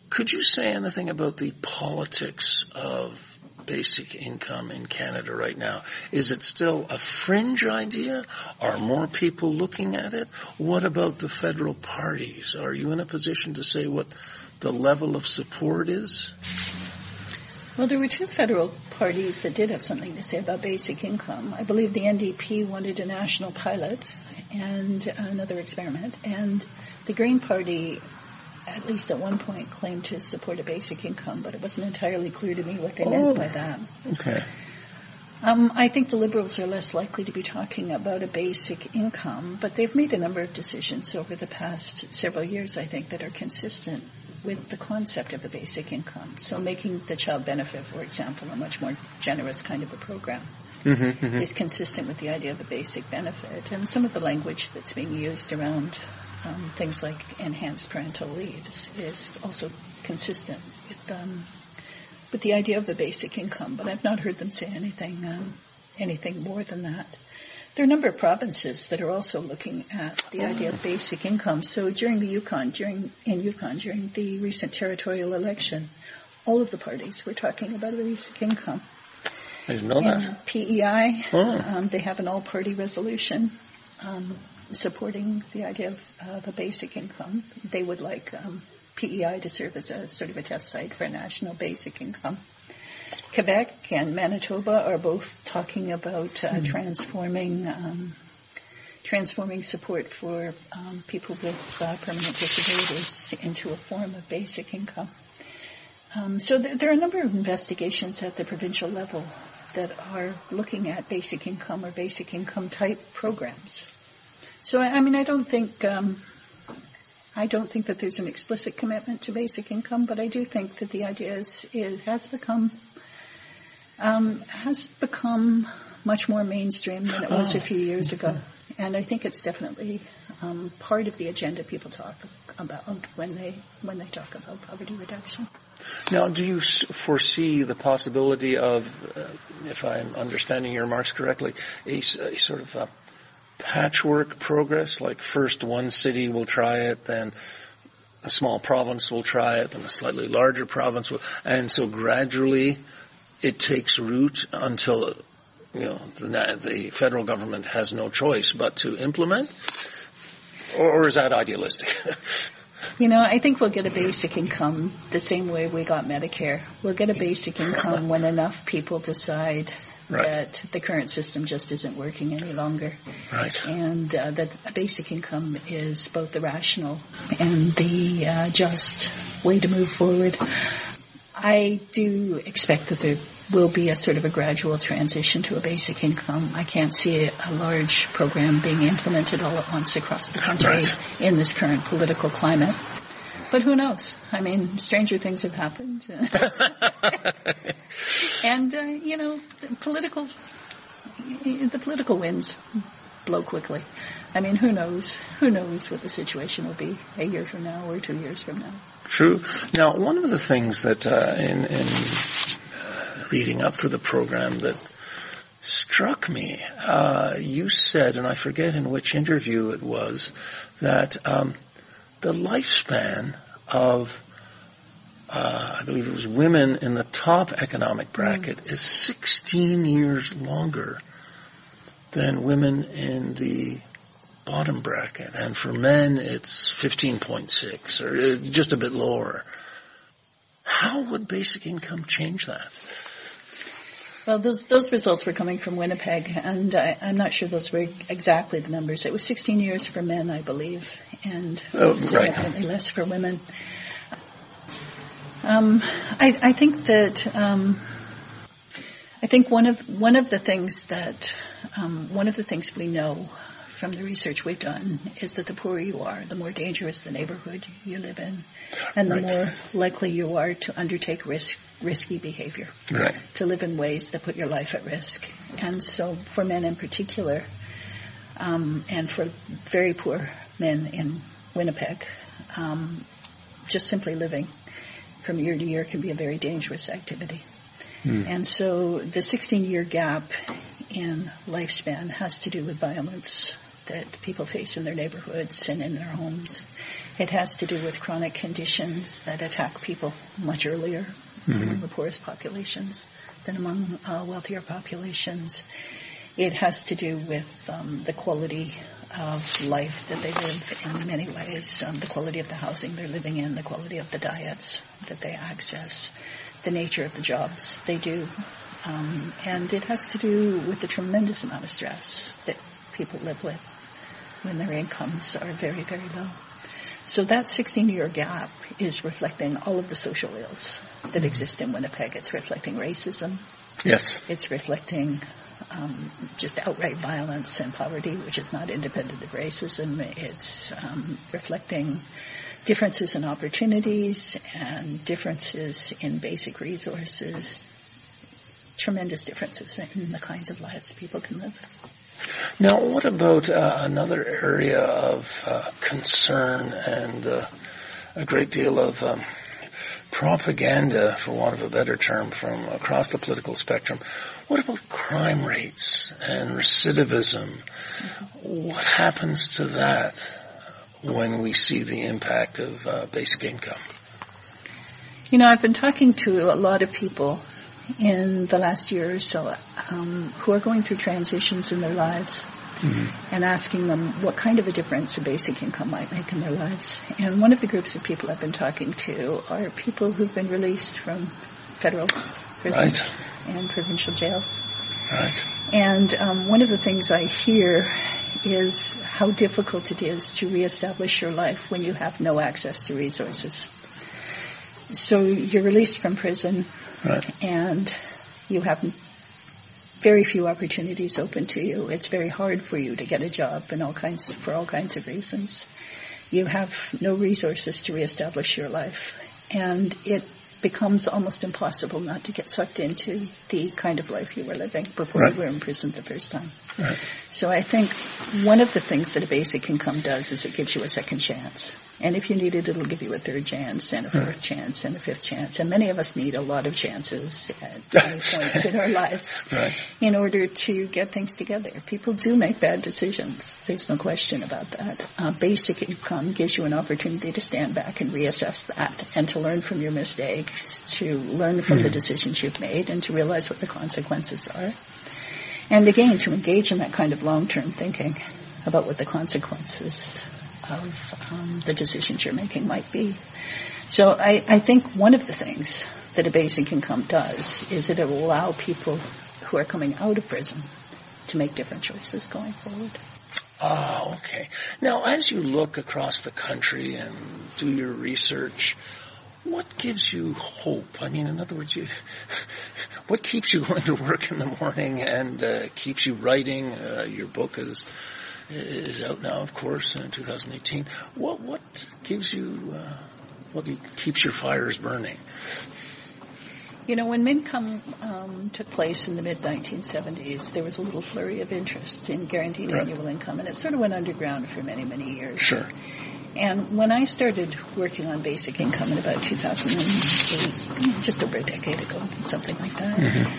could you say anything about the politics of basic income in Canada right now? Is it still a fringe idea? Are more people looking at it? What about the federal parties? Are you in a position to say what the level of support is? Well, there were two federal parties that did have something to say about basic income. I believe the NDP wanted a national pilot and another experiment, and the Green Party, at least at one point, claimed to support a basic income, but it wasn't entirely clear to me what they oh, meant by that. Okay. Um, I think the Liberals are less likely to be talking about a basic income, but they've made a number of decisions over the past several years, I think, that are consistent with the concept of a basic income. So making the child benefit, for example, a much more generous kind of a program mm-hmm, mm-hmm. is consistent with the idea of a basic benefit. And some of the language that's being used around um, things like enhanced parental leaves is also consistent with um, with the idea of the basic income. But I've not heard them say anything um, anything more than that. There are a number of provinces that are also looking at the idea of basic income. So during the Yukon, during in Yukon, during the recent territorial election, all of the parties were talking about a basic income. I didn't know that. PEI, oh. um, they have an all-party resolution um, supporting the idea of, of, a basic income. They would like um, PEI to serve as a sort of a test site for a national basic income. Quebec and Manitoba are both talking about uh, mm transforming um, transforming support for um, people with uh, permanent disabilities into a form of basic income. Um, so th- there are a number of investigations at the provincial level that are looking at basic income or basic income type programs. So I, I mean, I don't think um, I don't think that there's an explicit commitment to basic income, but I do think that the idea is it has become um, has become much more mainstream than it was oh. a few years ago. And I think it's definitely um, part of the agenda people talk about when they when they talk about poverty reduction. Now, do you foresee the possibility of, uh, if I'm understanding your remarks correctly, a, a sort of a patchwork progress? Like first one city will try it, then a small province will try it, then a slightly larger province will, and so gradually it takes root until you know the, the federal government has no choice but to implement, or, or is that idealistic? <laughs> You know, I think we'll get a basic income the same way we got Medicare. We'll get a basic income when enough people decide right. that the current system just isn't working any longer. Right. And uh, that a basic income is both the rational and the uh, just way to move forward. I do expect that there will be a sort of a gradual transition to a basic income. I can't see a, large program being implemented all at once across the country right. in this current political climate. But who knows? I mean, stranger things have happened. <laughs> <laughs> and, uh, you know, the political, the political winds blow quickly. I mean, who knows? Who knows what the situation will be a year from now or two years from now? True. Now, one of the things that uh, in, in uh, reading up for the program that struck me, uh, you said, and I forget in which interview it was, that um, the lifespan of uh, I believe it was women in the top economic bracket mm. is 16 years longer than women in the bottom bracket. And for men, it's 15.6 or uh, just a bit lower. How would basic income change that? Well, those those results were coming from Winnipeg, and I, am not sure those were exactly the numbers. It was 16 years for men, I believe, and oh, significantly right. less for women. Um, I, I, think that um, I think one of one of the things that um, one of the things we know from the research we've done is that the poorer you are, the more dangerous the neighborhood you live in, and the Right. more likely you are to undertake risk, risky behavior, Right. to live in ways that put your life at risk. And so, for men in particular, um, and for very poor men in Winnipeg, um, just simply living from year to year can be a very dangerous activity. And so the 16 year gap in lifespan has to do with violence that people face in their neighborhoods and in their homes. It has to do with chronic conditions that attack people much earlier among the poorest populations than among uh, wealthier populations. It has to do with um, the quality of life that they live in many ways, um, the quality of the housing they're living in, the quality of the diets that they access, the nature of the jobs they do. Um, and it has to do with the tremendous amount of stress that people live with when their incomes are very, very low. So that 16 year gap is reflecting all of the social ills that exist in Winnipeg. It's reflecting racism, Yes. it's reflecting um, just outright violence and poverty, which is not independent of racism. It's um, reflecting differences in opportunities and differences in basic resources, tremendous differences in the kinds of lives people can live. Now, what about uh, another area of uh, concern and uh, a great deal of um, propaganda, for want of a better term, from across the political spectrum? What about crime rates and recidivism? What happens to that when we see the impact of uh, basic income? You know, I've been talking to a lot of people in the last year or so um, who are going through transitions in their lives and asking them what kind of a difference a basic income might make in their lives. And one of the groups of people I've been talking to are people who've been released from federal prisons and provincial jails. Right. And um, one of the things I hear is how difficult it is to reestablish your life when you have no access to resources. So you're released from prison Right. and you have very few opportunities open to you. It's very hard for you to get a job and all kinds for all kinds of reasons. You have no resources to reestablish your life, and it becomes almost impossible not to get sucked into the kind of life you were living before Right. you were imprisoned the first time. Right. So I think one of the things that a basic income does is it gives you a second chance. And if you need it, it'll give you a third chance and a fourth chance and a fifth chance. And many of us need a lot of chances at <laughs> many points in our lives Right. in order to get things together. People do make bad decisions. There's no question about that. Uh, basic income gives you an opportunity to stand back and reassess that and to learn from your mistakes, to learn from the decisions you've made and to realize what the consequences are. And again, to engage in that kind of long-term thinking about what the consequences of um, the decisions you're making might be. So I, I think one of the things that a basic income does is it will allow people who are coming out of prison to make different choices going forward. Oh, okay. Now, as you look across the country and do your research, what gives you hope? I mean, in other words, you, <laughs> what keeps you <laughs> going to work in the morning and uh, keeps you writing? Uh, your book is is out now, of course, in 2018. What what gives you? Uh, what keeps your fires burning? You know, when MINCOME um, took place in the mid 1970s, there was a little flurry of interest in guaranteed Right. annual income, and it sort of went underground for many, many years. Sure. And when I started working on basic income in about 2008, just over a decade ago, something like that,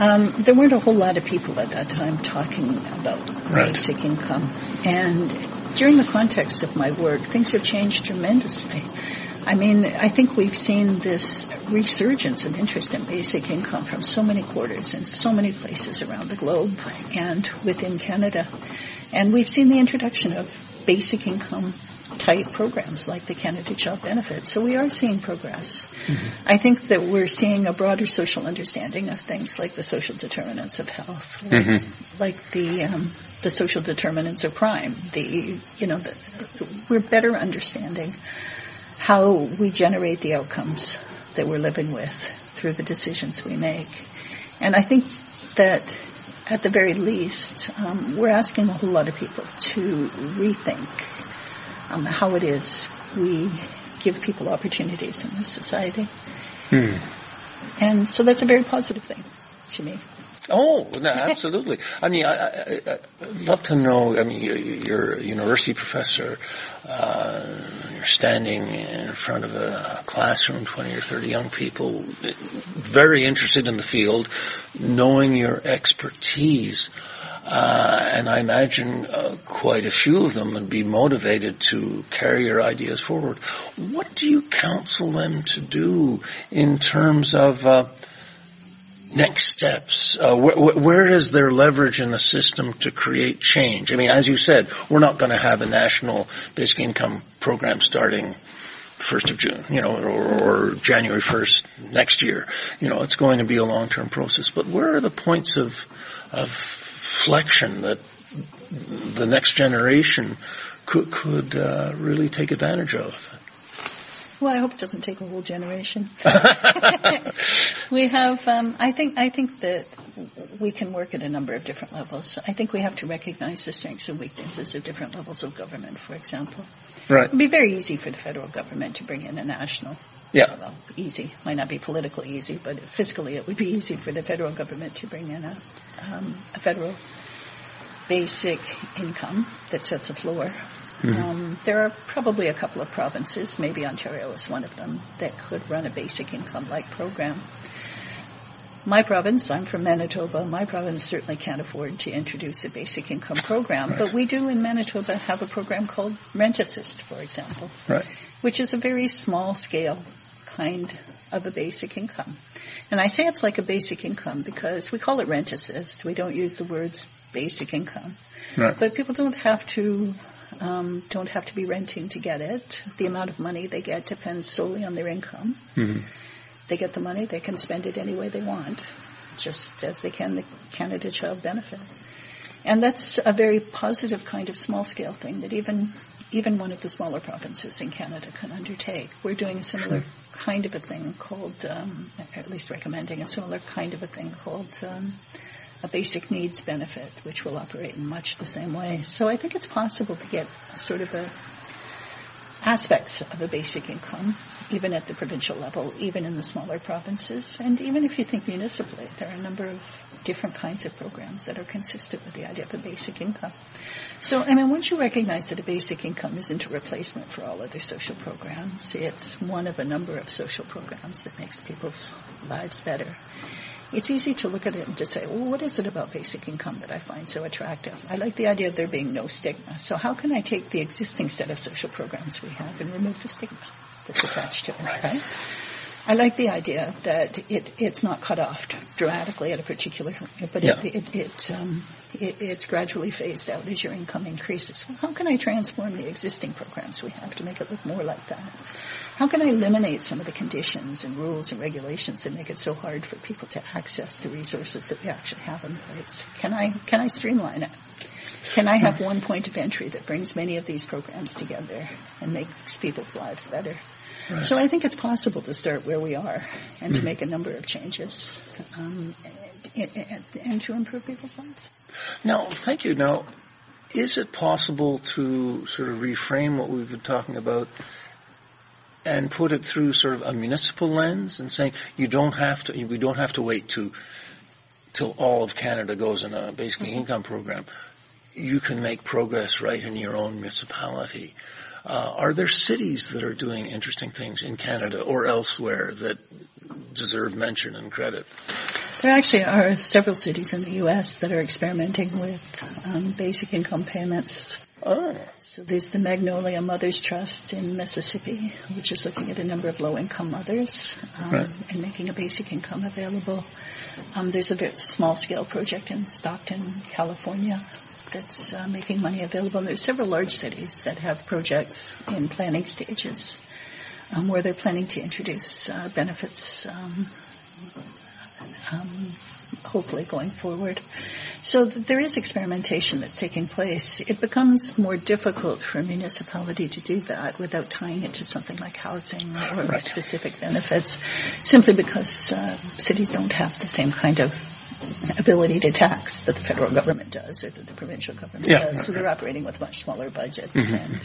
um, there weren't a whole lot of people at that time talking about Right. basic income. And during the context of my work, things have changed tremendously. I mean, I think we've seen this resurgence of interest in basic income from so many quarters in so many places around the globe and within Canada. And we've seen the introduction of basic income type programs like the Canada Child Benefit. So we are seeing progress. I think that we're seeing a broader social understanding of things like the social determinants of health, like, like the um, the social determinants of crime. The you know the, we're better understanding how we generate the outcomes that we're living with through the decisions we make. And I think that at the very least, um, we're asking a whole lot of people to rethink um, how it is we give people opportunities in this society. Hmm. And so that's a very positive thing to me. Oh, no, absolutely. I mean, I, I, I'd love to know. I mean, you're a university professor. Uh, you're standing in front of a classroom, 20 or 30 young people, very interested in the field, knowing your expertise. Uh, and I imagine uh, quite a few of them would be motivated to carry your ideas forward. What do you counsel them to do in terms of uh, next steps? Uh, wh- where is there leverage in the system to create change? I mean, as you said, we're not going to have a national basic income program starting 1st of June, you know, or, or, January 1st next year. You know, it's going to be a long-term process. But where are the points of, of flexion that the next generation could, could uh, really take advantage of? Well, I hope it doesn't take a whole generation. <laughs> we have, um, I think, I think that we can work at a number of different levels. I think we have to recognize the strengths and weaknesses of different levels of government, for example. Right. It would be very easy for the federal government to bring in a national. Yeah. Well, easy. Might not be politically easy, but fiscally it would be easy for the federal government to bring in a, um, a federal basic income that sets a floor Mm-hmm. Um, there are probably a couple of provinces, maybe Ontario is one of them, that could run a basic income-like program. My province, I'm from Manitoba, my province certainly can't afford to introduce a basic income program, right. but we do in Manitoba have a program called Rent Assist, for example, right. which is a very small scale kind of a basic income. And I say it's like a basic income because we call it rent assist. We don't use the words basic income. Right. But people don't have to um, don't have to be renting to get it. The amount of money they get depends solely on their income. Mm-hmm. They get the money, they can spend it any way they want, just as they can the Canada Child Benefit. And that's a very positive kind of small scale thing that even even one of the smaller provinces in Canada can undertake. We're doing a similar kind of a thing called, um, at least recommending a similar kind of a thing called um, a basic needs benefit, which will operate in much the same way. So I think it's possible to get sort of a aspects of a basic income, even at the provincial level, even in the smaller provinces, and even if you think municipally, there are a number of different kinds of programs that are consistent with the idea of a basic income. So, I mean, once you recognize that a basic income isn't a replacement for all other social programs, it's one of a number of social programs that makes people's lives better it's easy to look at it and to say, well, what is it about basic income that I find so attractive? I like the idea of there being no stigma. So how can I take the existing set of social programs we have and remove the stigma that's attached to it, right? I like the idea that it, it's not cut off dramatically at a particular, but yeah. it, it, it, um, it, it's gradually phased out as your income increases. Well, how can I transform the existing programs we have to make it look more like that? How can I eliminate some of the conditions and rules and regulations that make it so hard for people to access the resources that we actually have in place? Can I, can I streamline it? Can I have one point of entry that brings many of these programs together and makes people's lives better? Right. So I think it's possible to start where we are and to mm. make a number of changes um, and, and, and to improve people's lives. Now, thank you. Now, is it possible to sort of reframe what we've been talking about and put it through sort of a municipal lens and saying you don't have to, we don't have to wait to till all of Canada goes in a basic mm-hmm. income program. You can make progress right in your own municipality. Uh, are there cities that are doing interesting things in Canada or elsewhere that deserve mention and credit? There actually are several cities in the U.S. that are experimenting with um, basic income payments Oh. So there's the Magnolia Mothers Trust in Mississippi, which is looking at a number of low-income mothers um, right. and making a basic income available. Um, there's a small-scale project in Stockton, California, that's uh, making money available. And there's several large cities that have projects in planning stages um, where they're planning to introduce uh, benefits um, um, hopefully going forward. So there is experimentation that's taking place. It becomes more difficult for a municipality to do that without tying it to something like housing or right. specific benefits, simply because uh, cities don't have the same kind of ability to tax that the federal government does or that the provincial government Yeah. does. So they're operating with much smaller budgets Mm-hmm. and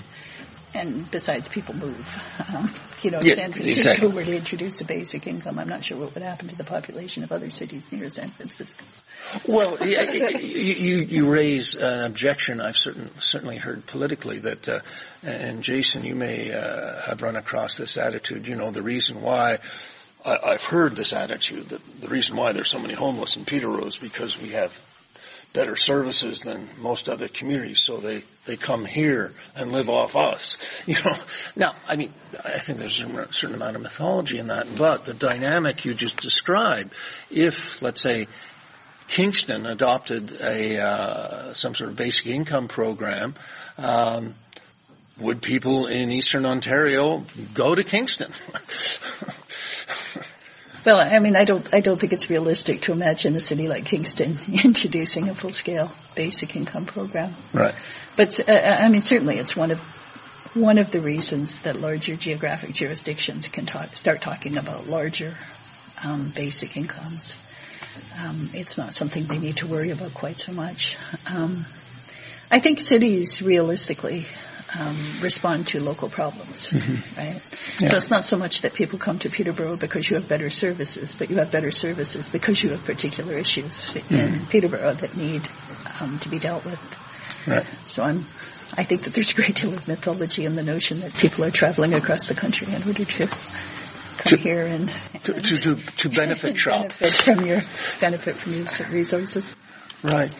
and besides people move. <laughs> Um, you know, Yeah, San Francisco exactly. were to introduce a basic income, I'm not sure what would happen to the population of other cities near San Francisco. Well, you, you, you raise an objection I've certain, certainly heard politically that, uh, and Jason, you may uh, have run across this attitude. You know, the reason why I, I've heard this attitude that the reason why there's so many homeless in Peterborough is because we have better services than most other communities, so they they come here and live off us. <laughs> You know, now I mean I think there's a certain amount of mythology in that, but the dynamic you just described, if let's say Kingston adopted a uh, some sort of basic income program. Um, would people in Eastern Ontario go to Kingston? <laughs> Well, I mean, I don't, I don't think it's realistic to imagine a city like Kingston <laughs> introducing a full-scale basic income program. right. But uh, I mean, certainly it's one of one of the reasons that larger geographic jurisdictions can talk, start talking about larger um, basic incomes. Um, it's not something they need to worry about quite so much. Um, I think cities realistically um, respond to local problems, right? Yeah. So it's not so much that people come to Peterborough because you have better services, but you have better services because you have particular issues in Peterborough that need um, to be dealt with. Right. So I'm, I think that there's a great deal of mythology in the notion that people are traveling across the country in order to To- here and, To, to, to, to benefit and <laughs> shop. benefit from your benefit from your resources. Right.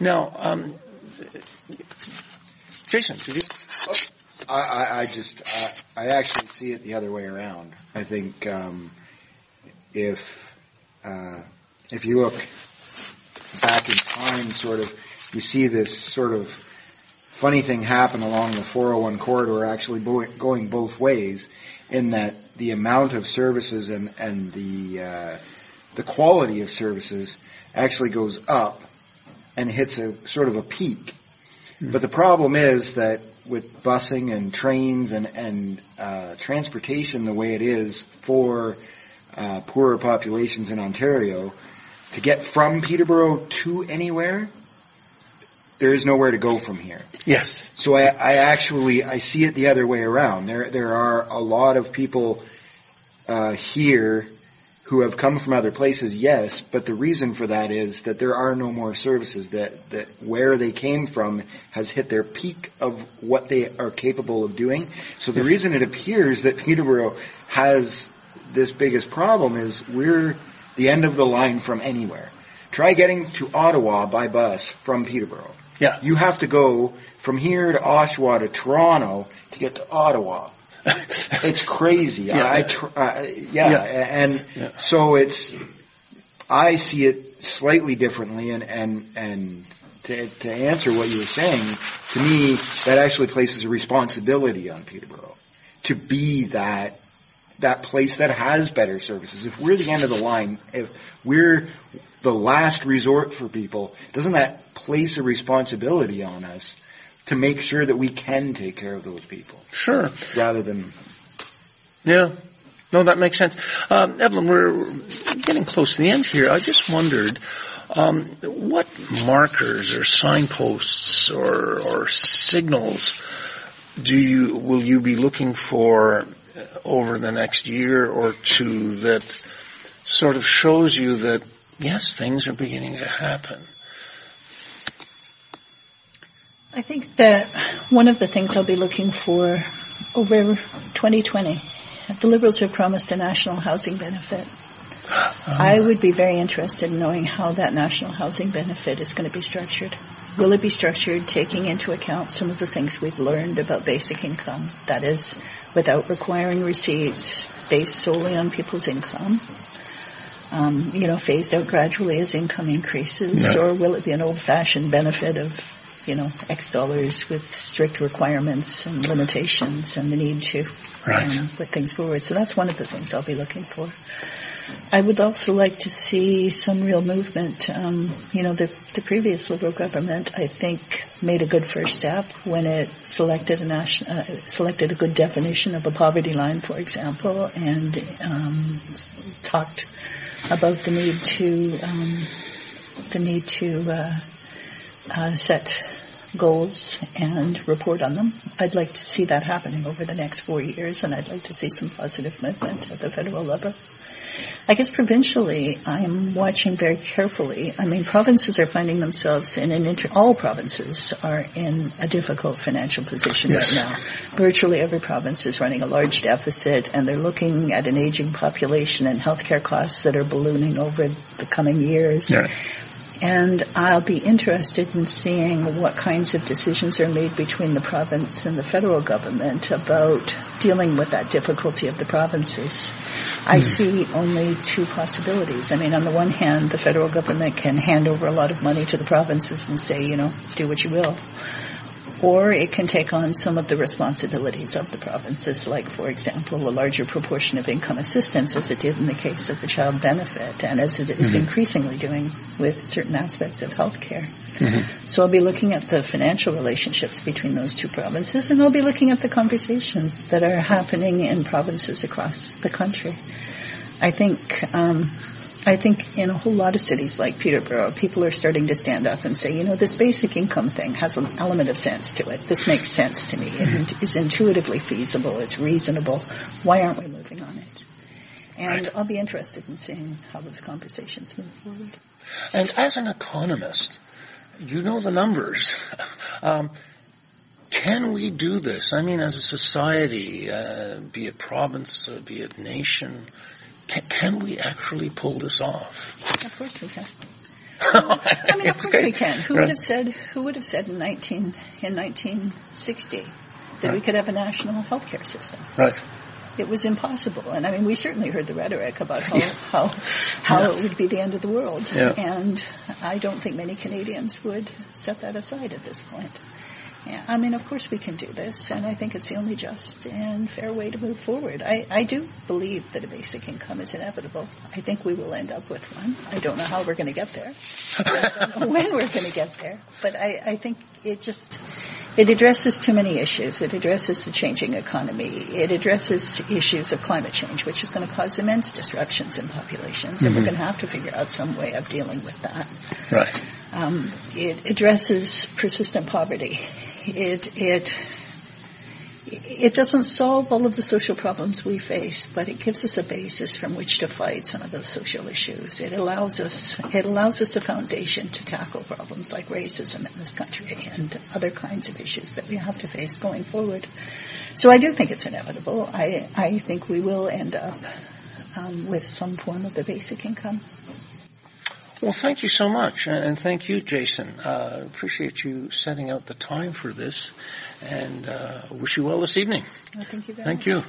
Now, um, Jason, did you? I, I, I just, I, I actually see it the other way around. I think um, if uh, if you look back in time, sort of, you see this sort of funny thing happen along the 401 corridor, actually bo- going both ways, in that the amount of services and and the uh, the quality of services actually goes up and hits a sort of a peak. But the problem is that with busing and trains and and uh, transportation the way it is for uh, poorer populations in Ontario, to get from Peterborough to anywhere, there is nowhere to go from here. Yes. So I, I actually I see it the other way around. There there are a lot of people uh, here who have come from other places, yes, but the reason for that is that there are no more services. That that where they came from has hit their peak of what they are capable of doing. So the Yes. reason it appears that Peterborough has this biggest problem is we're the end of the line from anywhere. Try getting to Ottawa by bus from Peterborough. Yeah. You have to go from here to Oshawa to Toronto to get to Ottawa. <laughs> It's crazy. Yeah. I, tr- uh, yeah. Yeah. and Yeah. so it's. I see it slightly differently, and and and to to answer what you were saying, to me that actually places a responsibility on Peterborough to be that that place that has better services. If we're the end of the line, if we're the last resort for people, doesn't that place a responsibility on us to make sure that we can take care of those people Sure. rather than Yeah. No, that makes sense. Um, Evelyn, we're getting close to the end here. I just wondered, um, what markers or signposts or, or signals do you will you be looking for over the next year or two that sort of shows you that yes, things are beginning to happen? I think that one of the things I'll be looking for over 2020, the Liberals have promised a national housing benefit. <gasps> I would be very interested in knowing how that national housing benefit is going to be structured. Will it be structured taking into account some of the things we've learned about basic income? That is, without requiring receipts, based solely on people's income. Um, you know, phased out gradually as income increases, Right. or will it be an old-fashioned benefit of, you know, X dollars with strict requirements and limitations and the need to Right. put things forward? So that's one of the things I'll be looking for. I would also like to see some real movement. Um, you know, the, the previous Liberal government, I think, made a good first step when it selected a national, uh, selected a good definition of the poverty line, for example, and um, talked about the need to um, the need to uh, uh, set goals and report on them. I'd like to see that happening over the next four years, and I'd like to see some positive movement at the federal level. I guess provincially, I'm watching very carefully. I mean, provinces are finding themselves in an inter, all provinces are in a difficult financial position yes. right now. Virtually every province is running a large deficit and they're looking at an aging population and healthcare costs that are ballooning over the coming years. Yeah and I'll be interested in seeing what kinds of decisions are made between the province and the federal government about dealing with that difficulty of the provinces. I hmm. see only two possibilities. I mean, on the one hand, the federal government can hand over a lot of money to the provinces and say, you know, do what you will or it can take on some of the responsibilities of the provinces, like, for example, a larger proportion of income assistance, as it did in the case of the child benefit, and as it is mm-hmm. increasingly doing with certain aspects of healthcare. Mm-hmm. So I'll be looking at the financial relationships between those two provinces, and I'll be looking at the conversations that are happening in provinces across the country. I think um, I think in a whole lot of cities like Peterborough, people are starting to stand up and say, you know, this basic income thing has an element of sense to it. This makes sense to me. It is intuitively feasible. It's reasonable. Why aren't we moving on it? And right. I'll be interested in seeing how those conversations move forward. And as an economist, you know the numbers. <laughs> Um, can we do this? I mean, as a society, uh, be it province, uh, be it nation, can, can we actually pull this off? Of course we can. <laughs> I mean, of course we can. Who would have said? Who would have said in nineteen in nineteen sixty that right. we could have a national healthcare system? Right. It was impossible, and I mean, we certainly heard the rhetoric about how yeah. how how yeah. it would be the end of the world, yeah. and I don't think many Canadians would set that aside at this point. Yeah, I mean, of course we can do this, and I think it's the only just and fair way to move forward. I, I do believe that a basic income is inevitable. I think we will end up with one. I don't know how we're going to get there. I don't know when we're going to get there, but I, I think it just it addresses too many issues. It addresses the changing economy. It addresses issues of climate change, which is going to cause immense disruptions in populations, mm-hmm. and we're mm-hmm. going to have to figure out some way of dealing with that. Right. Um, it addresses persistent poverty it, it, it doesn't solve all of the social problems we face, but it gives us a basis from which to fight some of those social issues. It allows us, it allows us a foundation to tackle problems like racism in this country and other kinds of issues that we have to face going forward. So I do think it's inevitable. I, I think we will end up um, with some form of the basic income. Well, thank you so much, and thank you, Jason. Uh, appreciate you setting out the time for this, and uh, wish you well this evening. Well, thank you. thank much. you.